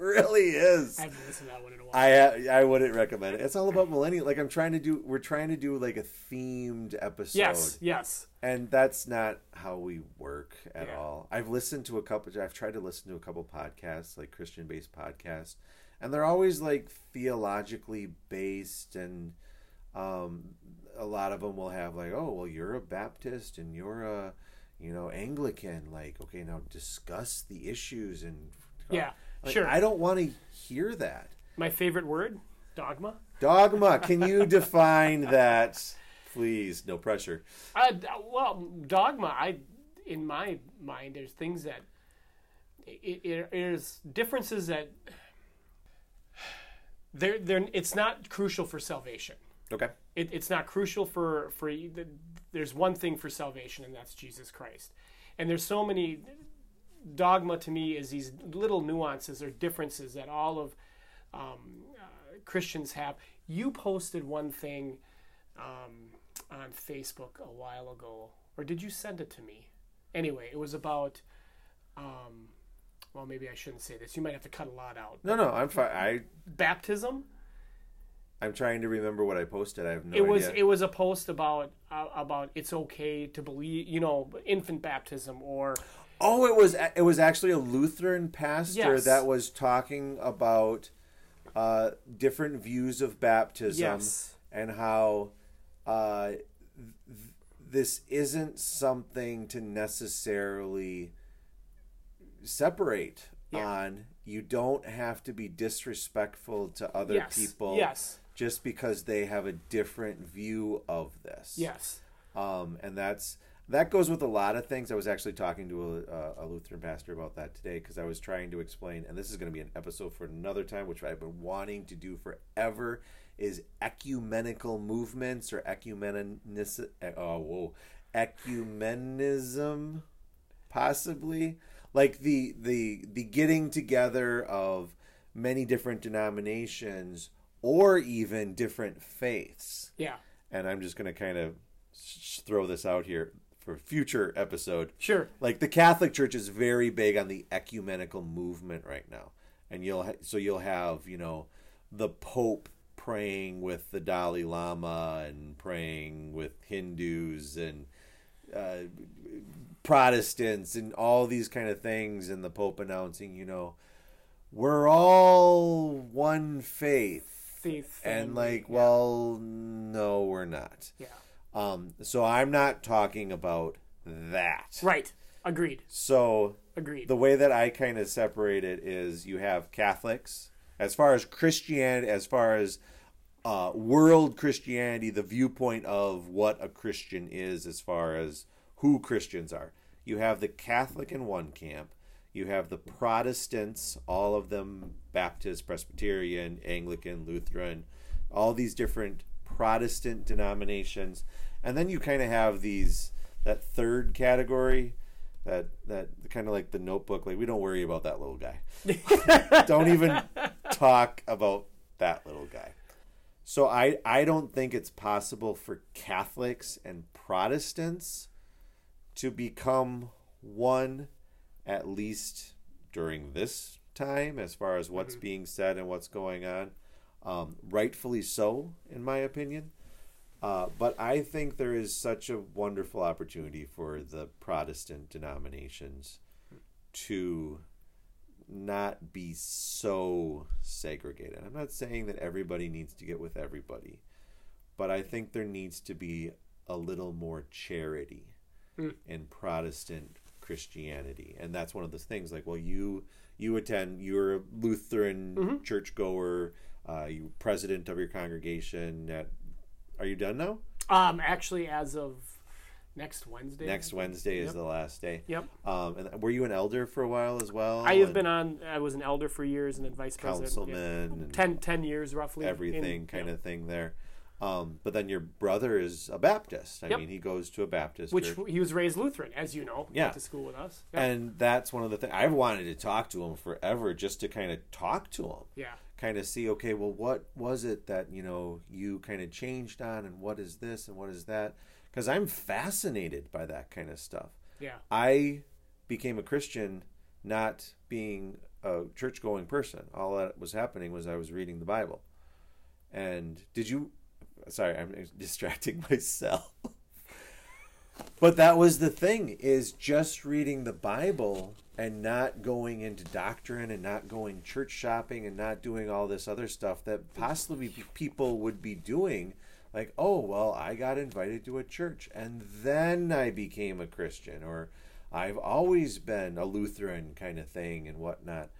(laughs) really is. I haven't listened to that one in a while. I I wouldn't recommend it. It's all about millennial. Like I'm trying to do. We're trying to do like a themed episode. yes, yes. And that's not how we work at Yeah. all. I've listened to a couple. I've tried to listen to a couple podcasts, like Christian-based podcasts, and they're always like theologically based, and um, a lot of them will have like, "Oh, well, you're a Baptist and you're a, you know, Anglican. Like, okay, now discuss the issues and Yeah, Like, sure. I don't want to hear that. My favorite word, Dogma. Dogma. Can you define that, please? No pressure. Uh, well, dogma. I, in my mind, there's things that it, it, there's differences that they're, they're, it's not crucial for salvation. Okay. It, it's not crucial for for there's one thing for salvation and that's Jesus Christ. And there's so many dogma to me is these little nuances or differences that all of um, uh, Christians have. You posted one thing um, on Facebook a while ago, or did you send it to me? Anyway, it was about. Um, well, maybe I shouldn't say this. You might have to cut a lot out. No, no, I'm fine. I Baptism. I'm trying to remember what I posted. I have no it was idea. it was a post about uh, about it's okay to believe you know infant baptism or Oh, it was it was actually a Lutheran pastor Yes. that was talking about uh, different views of baptism Yes. and how uh, th- this isn't something to necessarily separate Yeah. on. You don't have to be disrespectful to other Yes. people Yes. just because they have a different view of this yes um, and that's that goes with a lot of things. I was actually talking to a, uh, a Lutheran pastor about that today because I was trying to explain, and this is going to be an episode for another time, which I've been wanting to do forever, is ecumenical movements or ecumenicism. Oh, whoa, ecumenism, possibly like the the the getting together of many different denominations or even different faiths yeah and I'm just going to kind of throw this out here for a future episode. Sure. Like the Catholic Church is very big on the ecumenical movement right now, and you'll ha- so you'll have you know the Pope praying with the Dalai Lama and praying with Hindus and uh, Protestants and all these kind of things, and the Pope announcing, you know, we're all one faith faith and family, like yeah. well no we're not yeah um so i'm not talking about that. Right. Agreed. So agreed. the way that i kind of separate it is you have catholics. As far as christianity as far as uh, world christianity the viewpoint of what a christian is as far as who christians are. You have the catholic in one camp. You have the protestants all of them baptist presbyterian anglican lutheran all these different protestant denominations. And then you kind of have these that third category that that kind of like the notebook like we don't worry about that little guy. (laughs) Don't even talk about that little guy. So i i don't think it's possible for catholics and protestants to become one at least during this time as far as what's mm-hmm. being said and what's going on um, rightfully so in my opinion uh, but I think there is such a wonderful opportunity for the Protestant denominations to not be so segregated. I'm not saying that everybody needs to get with everybody, but I think there needs to be a little more charity in Protestant Christianity, and that's one of those things. Like, well, you you attend, you're a Lutheran churchgoer, uh, you president of your congregation. At, are you done now? um actually as of next wednesday Next Wednesday is Yep. the last day. Yep. Um, and were you an elder for a while as well? I have been on. I was an elder for years and then vice president. councilman yeah. 10, 10 years roughly. everything in- kind yeah. of thing there. Um, but then your brother is a Baptist. I Yep. mean, he goes to a Baptist Which church. he was raised Lutheran, as you know. Yeah. Went to school with us. Yeah. And that's one of the things I've wanted to talk to him forever, just to kind of talk to him. yeah. Kind of see okay well what was it that you know you kind of changed on and what is this and what is that? Because i'm fascinated by that kind of stuff. Yeah. i became a christian not being a church going person. All that was happening was i was reading the bible. And did you sorry i'm (laughs) distracting myself but that was the thing is just reading the bible and not going into doctrine and not going church shopping and not doing all this other stuff that possibly people would be doing like oh well i got invited to a church and then i became a christian or i've always been a lutheran kind of thing and whatnot.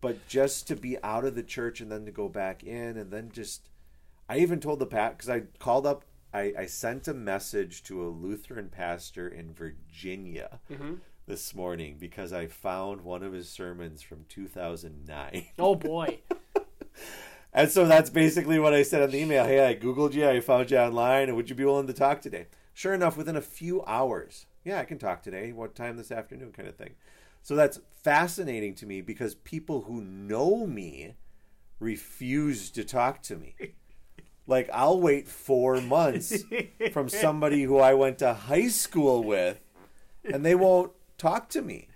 But just to be out of the church and then to go back in and then just I even told the pat because I called up I, I sent a message to a Lutheran pastor in Virginia mm-hmm. this morning because I found one of his sermons from 2009. Oh (laughs) boy. And so that's basically what I said in the email. Hey, I Googled you, I found you online, and would you be willing to talk today? Sure enough, within a few hours, yeah, I can talk today. What time this afternoon, kind of thing. So that's fascinating to me because people who know me refuse to talk to me. (laughs) Like, I'll wait four months from (laughs) somebody who I went to high school with, and they won't talk to me.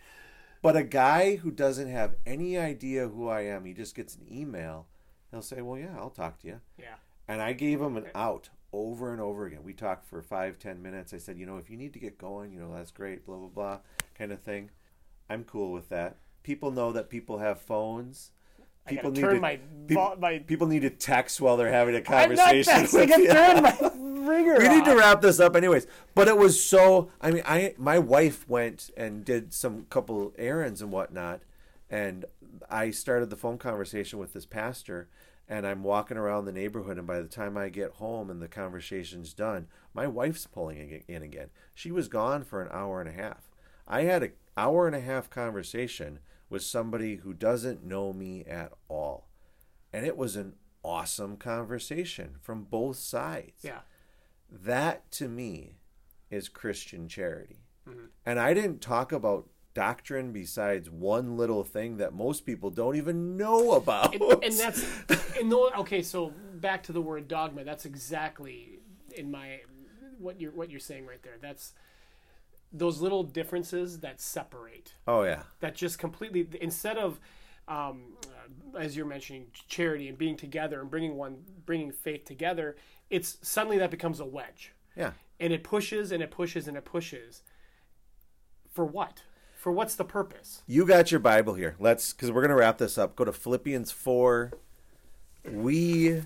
But a guy who doesn't have any idea who I am, he just gets an email, he'll say, Well, yeah, I'll talk to you. Yeah. And I gave him an out over and over again. We talked for five, ten minutes. I said, You know, if you need to get going, you know, that's great, blah, blah, blah, kind of thing. I'm cool with that. People know that people have phones. People need to, my vo- my. people need to text while they're having a I'm not conversation. texting. with you. I turn my (laughs) ringer. we need to wrap this up anyways but it was so i mean i my wife went and did some couple errands and whatnot and i started the phone conversation with this pastor and i'm walking around the neighborhood and by the time i get home and the conversation's done my wife's pulling in again she was gone for an hour and a half i had an hour and a half conversation with somebody who doesn't know me at all and it was an awesome conversation from both sides Yeah. that to me is Christian charity. Mm-hmm. And I didn't talk about doctrine besides one little thing that most people don't even know about. and, (laughs) and that's and no okay so back to the word dogma that's exactly in my what you're what you're saying right there that's those little differences that separate oh yeah. that just completely instead of um, uh, as you're mentioning charity and being together and bringing one bringing faith together it's suddenly that becomes a wedge Yeah. and it pushes and it pushes and it pushes for what for what's the purpose You got your Bible here. Let's cuz we're going to wrap this up. Go to Philippians 4. We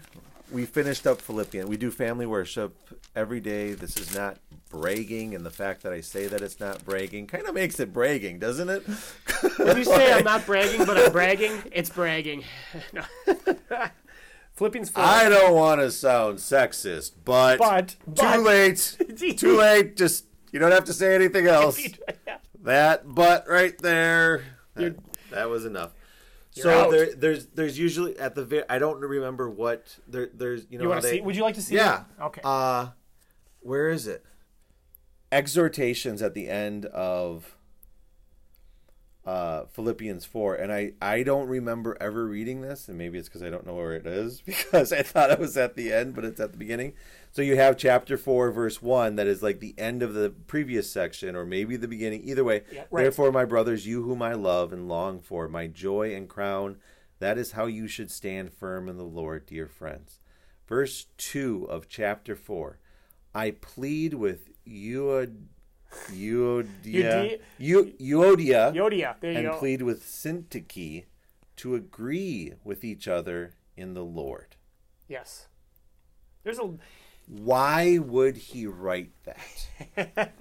we finished up Philippians. We do family worship every day. This is not bragging and the fact that I say that it's not bragging kind of makes it bragging, doesn't it? (laughs) when you say i'm not bragging but i'm bragging (laughs) it's bragging (laughs) No. philippians 4 I don't want to sound sexist, but, But- too but- late. too late. Just you don't have to say anything else. Yeah. That but right there. That, that was enough. You're So there, there's there's usually at the very I don't remember what there there's you know You want to they, see? Would you like to see? yeah it? Okay. uh where is it exhortations at the end of uh, Philippians 4 and I, I don't remember ever reading this and maybe it's because I don't know where it is (laughs) because I thought it was at the end but it's at the beginning. So you have chapter 4 verse 1 that is like the end of the previous section or maybe the beginning either way. Yeah, right. therefore my brothers you whom I love and long for my joy and crown that is how you should stand firm in the Lord dear friends. Verse 2 of chapter 4 I plead with Euod- Euodia, Eu- Euodia Yodia. There you and go. plead with Syntyche to agree with each other in the Lord. Yes. There's a Why would he write that?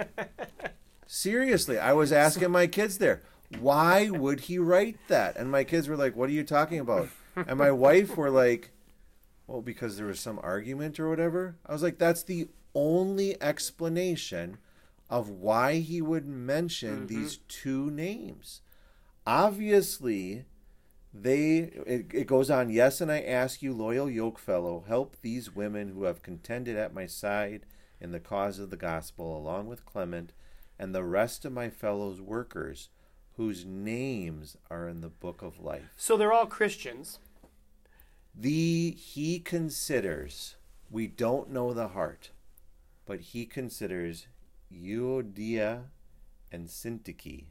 (laughs) Seriously, I was asking my kids there, why would he write that? And my kids were like, what are you talking about? And my wife were like, well, because there was some argument or whatever. I was like, that's the only explanation of why he would mention mm-hmm. these two names. Obviously, they it, it goes on yes and i ask you loyal yokefellow help these women who have contended at my side in the cause of the gospel along with clement and the rest of my fellows workers whose names are in the book of life so they're all Christians. the he considers we don't know the heart but he considers Euodia and Syntyche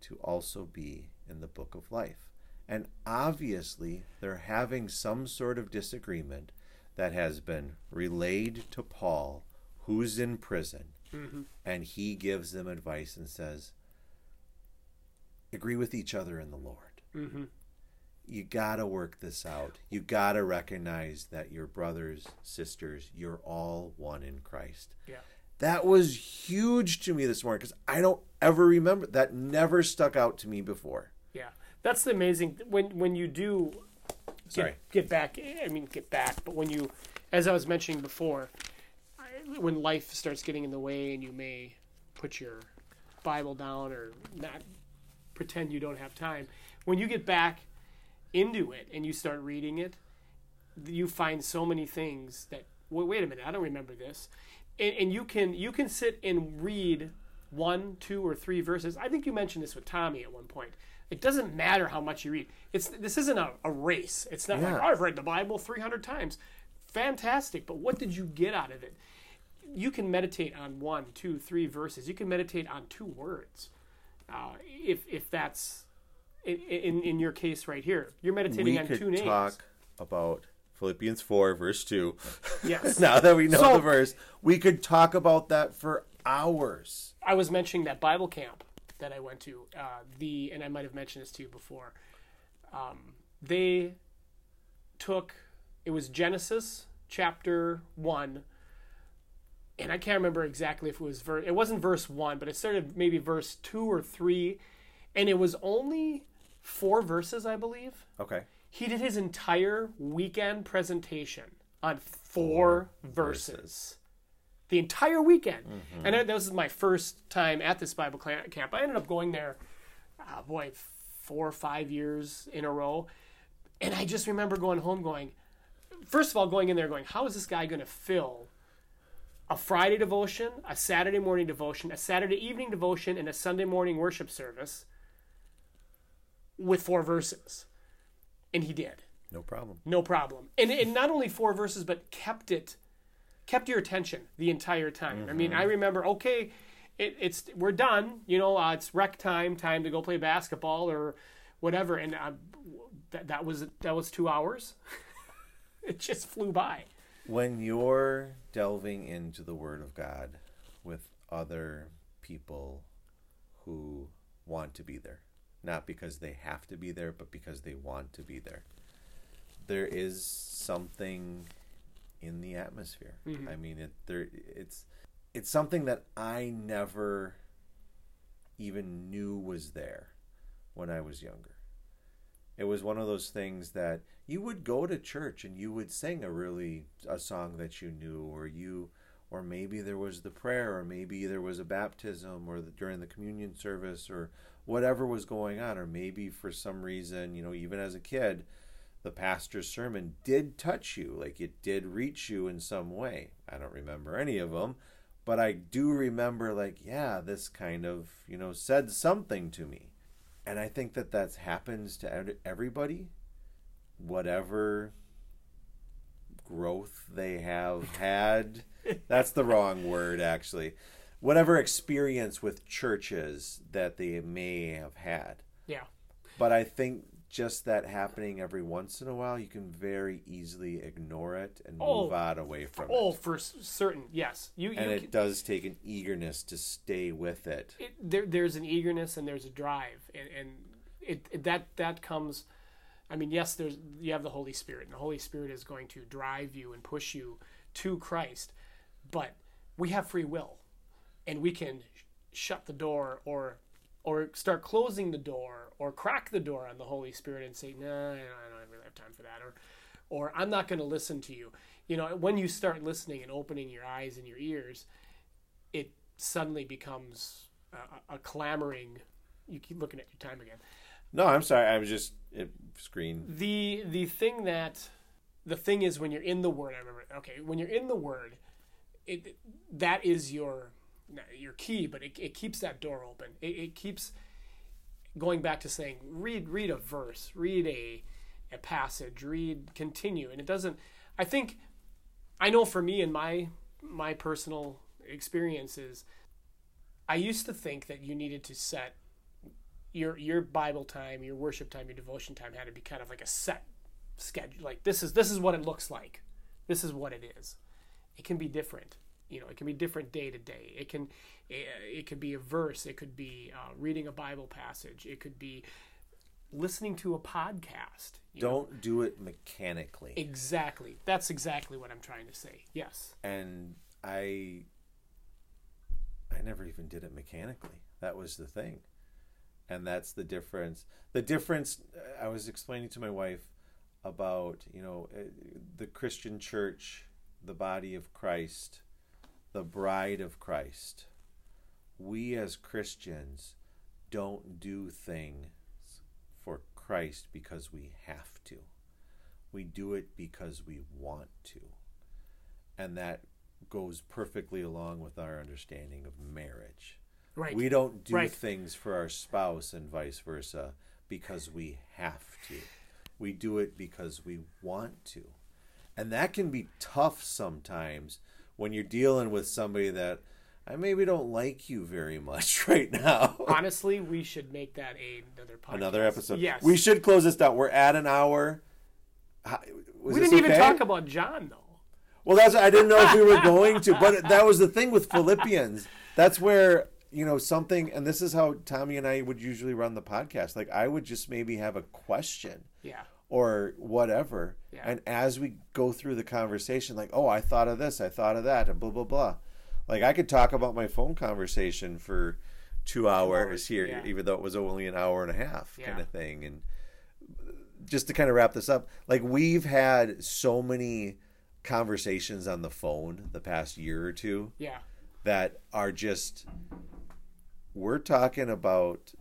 to also be in the book of life. And obviously they're having some sort of disagreement that has been relayed to Paul who's in prison and he gives them advice and says agree with each other in the Lord. Mm-hmm. You got to work this out. You got to recognize that your brothers, sisters, you're all one in Christ. Yeah. That was huge to me this morning because I don't ever remember that. Never stuck out to me before. Yeah. That's the amazing when when you do Sorry. get, get back. I mean, get back. But when you, as I was mentioning before, when life starts getting in the way, and you may put your Bible down or not pretend you don't have time. When you get back into it and you start reading it, you find so many things that wait, wait a minute, I don't remember this, and, and you can you can sit and read one, two, or three verses. I think you mentioned this with Tommy at one point. It doesn't matter how much you read. It's this isn't a, a race. It's not like oh, I've read the Bible three hundred times. Fantastic, but what did you get out of it? You can meditate on one, two, three verses. You can meditate on two words, uh, if if that's in, in your case right here. You're meditating we on could two names. talk about Philippians 4, verse 2. Yes. (laughs) now that we know So- the verse, we could talk about that for hours. I was mentioning that Bible camp that I went to. Uh, the and I might have mentioned this to you before. Um, they took it was Genesis chapter one, and I can't remember exactly if it was verse. It wasn't verse one, but it started maybe verse two or three, and it was only four verses, I believe. Okay. He did his entire weekend presentation on four verses. The entire weekend. And that this is my first time at this Bible camp. I ended up going there, uh, boy, four or five years in a row. And I just remember going home going, first of all, going in there going, how is this guy going to fill a Friday devotion, a Saturday morning devotion, a Saturday evening devotion, and a Sunday morning worship service with four verses? And he did No problem. no problem. And, and not only four verses, but kept it, kept your attention the entire time. I mean, I remember, okay, it, it's we're done. You know, uh, it's rec time, time to go play basketball or whatever. And uh, that that was that was two hours. (laughs) it just flew by. When you're delving into the Word of God with other people who want to be there, not because they have to be there, but because they want to be there, there is something in the atmosphere. Mm-hmm. I mean, it there it's it's something that I never even knew was there when I was younger. It was one of those things that you would go to church and you would sing a really a song that you knew or you or maybe there was the prayer or maybe there was a baptism or the, during the communion service or whatever was going on or maybe for some reason, you know, even as a kid, the pastor's sermon did touch you, like it did reach you in some way. I don't remember any of them, but I do remember like, yeah, this kind of, you know, said something to me and I think that that happens to everybody, whatever growth they have had. That's the wrong word, actually. Whatever experience with churches that they may have had. Yeah. But I think just that happening every once in a while, you can very easily ignore it and oh. move Oh. out away from Oh, it. Oh, for certain, yes. You, you And can- it does take an eagerness to stay with it. it, there, there's an eagerness and there's a drive, and, and it, it that that comes. I mean, yes, there's you have the Holy Spirit, and the Holy Spirit is going to drive you and push you to Christ, but we have free will, and we can sh- shut the door or or start closing the door or crack the door on the Holy Spirit and say, no, I don't, I don't really have time for that, or or I'm not going to listen to you. You know, when you start listening and opening your eyes and your ears, it suddenly becomes a, a clamoring. You keep looking at your time again. No, I'm sorry. I was just it, screen. The the thing that the thing is when you're in the word. I remember. Okay, when you're in the word, it that is your your key, but it, it keeps that door open. It, it keeps going back to saying read read a verse, read a a passage, read continue, and it doesn't. I think I know for me and my my personal experiences, I used to think that you needed to set your your Bible time, your worship time, your devotion time had to be kind of like a set schedule. Like this is this is what it looks like. This is what it is. It can be different. You know, it can be different day to day. It can it, it could be a verse. It could be uh, reading a Bible passage. It could be listening to a podcast. Don't do it mechanically. exactly. That's exactly what I'm trying to say. Yes. and I I never even did it mechanically. That was the thing. and that's the difference. The difference uh, I was explaining to my wife about you know uh, the Christian church, the body of Christ, the bride of Christ. We as Christians don't do things for Christ because we have to. We do it because we want to. And that goes perfectly along with our understanding of marriage. Right. We don't do Right. things for our spouse and vice versa because we have to. We do it because we want to. And that can be tough sometimes when you're dealing with somebody that I maybe don't like you very much (laughs) right now. Honestly, we should make that a, another podcast. Another episode. Yes. We should close this down. We're at an hour. Was We didn't even okay? talk about John though. Well, that's I didn't know if we were (laughs) going to, but that was the thing with Philippians. That's where you know something, and this is how Tommy and I would usually run the podcast. Like I would just maybe have a question Yeah. Or whatever, Yeah. and as we go through the conversation, like, oh, I thought of this, I thought of that, and blah blah blah. Like I could talk about my phone conversation for two hours here, yeah. even though it was only an hour and a half, kind of thing, and just to kind of wrap this up, like we've had so many conversations on the phone the past year or two Yeah. that are just we're talking about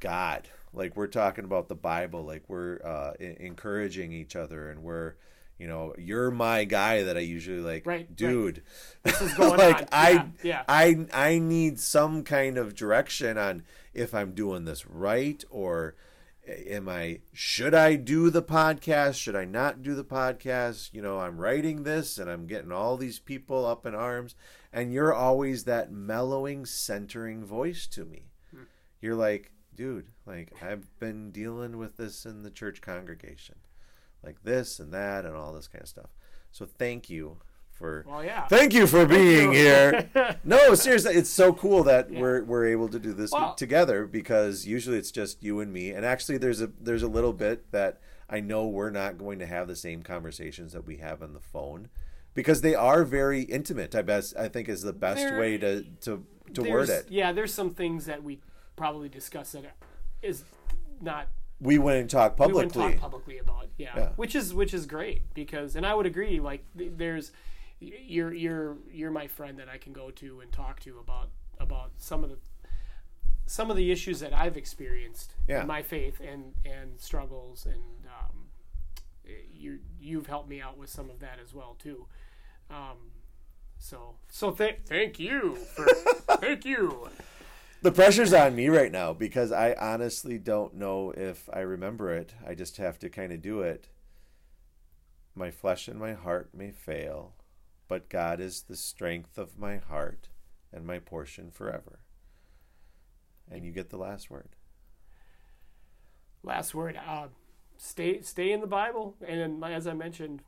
God, like we're talking about the Bible, like we're uh, encouraging each other, and we're you know you're my guy that I usually like, Right, right. dude. This is (laughs) going like on. I, Yeah, yeah. I, I need some kind of direction on if I'm doing this right or am I should I do the podcast? Should I not do the podcast? You know, I'm writing this and I'm getting all these people up in arms, and you're always that mellowing, centering voice to me. Hmm. You're like, dude, like I've been dealing with this in the church congregation, like this and that and all this kind of stuff. So thank you for Well, yeah. Thank you for being here. (laughs) No, seriously, it's so cool that we're we're able to do this Well- together because usually it's just you and me. And actually, there's a there's a little bit that I know we're not going to have the same conversations that we have on the phone because they are very intimate. I best I think is the best way to to to word it. Yeah, there's some things that we probably discuss that is not We wouldn't talk publicly. we wouldn't publicly. talk publicly about. Yeah. Yeah. which is which is great because, and I would agree. Like, there's you're you're you're my friend that I can go to and talk to about about some of the some of the issues that I've experienced Yeah. in my faith and and struggles and um, you you've helped me out with some of that as well too. Um, so so th- thank you for (laughs) thank you. The pressure's on me right now because I honestly don't know if I remember it. I just have to kind of do it. My flesh and my heart may fail, but God is the strength of my heart and my portion forever. And you get the last word. last word uh, stay stay in the bible and as i mentioned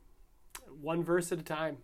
one verse at a time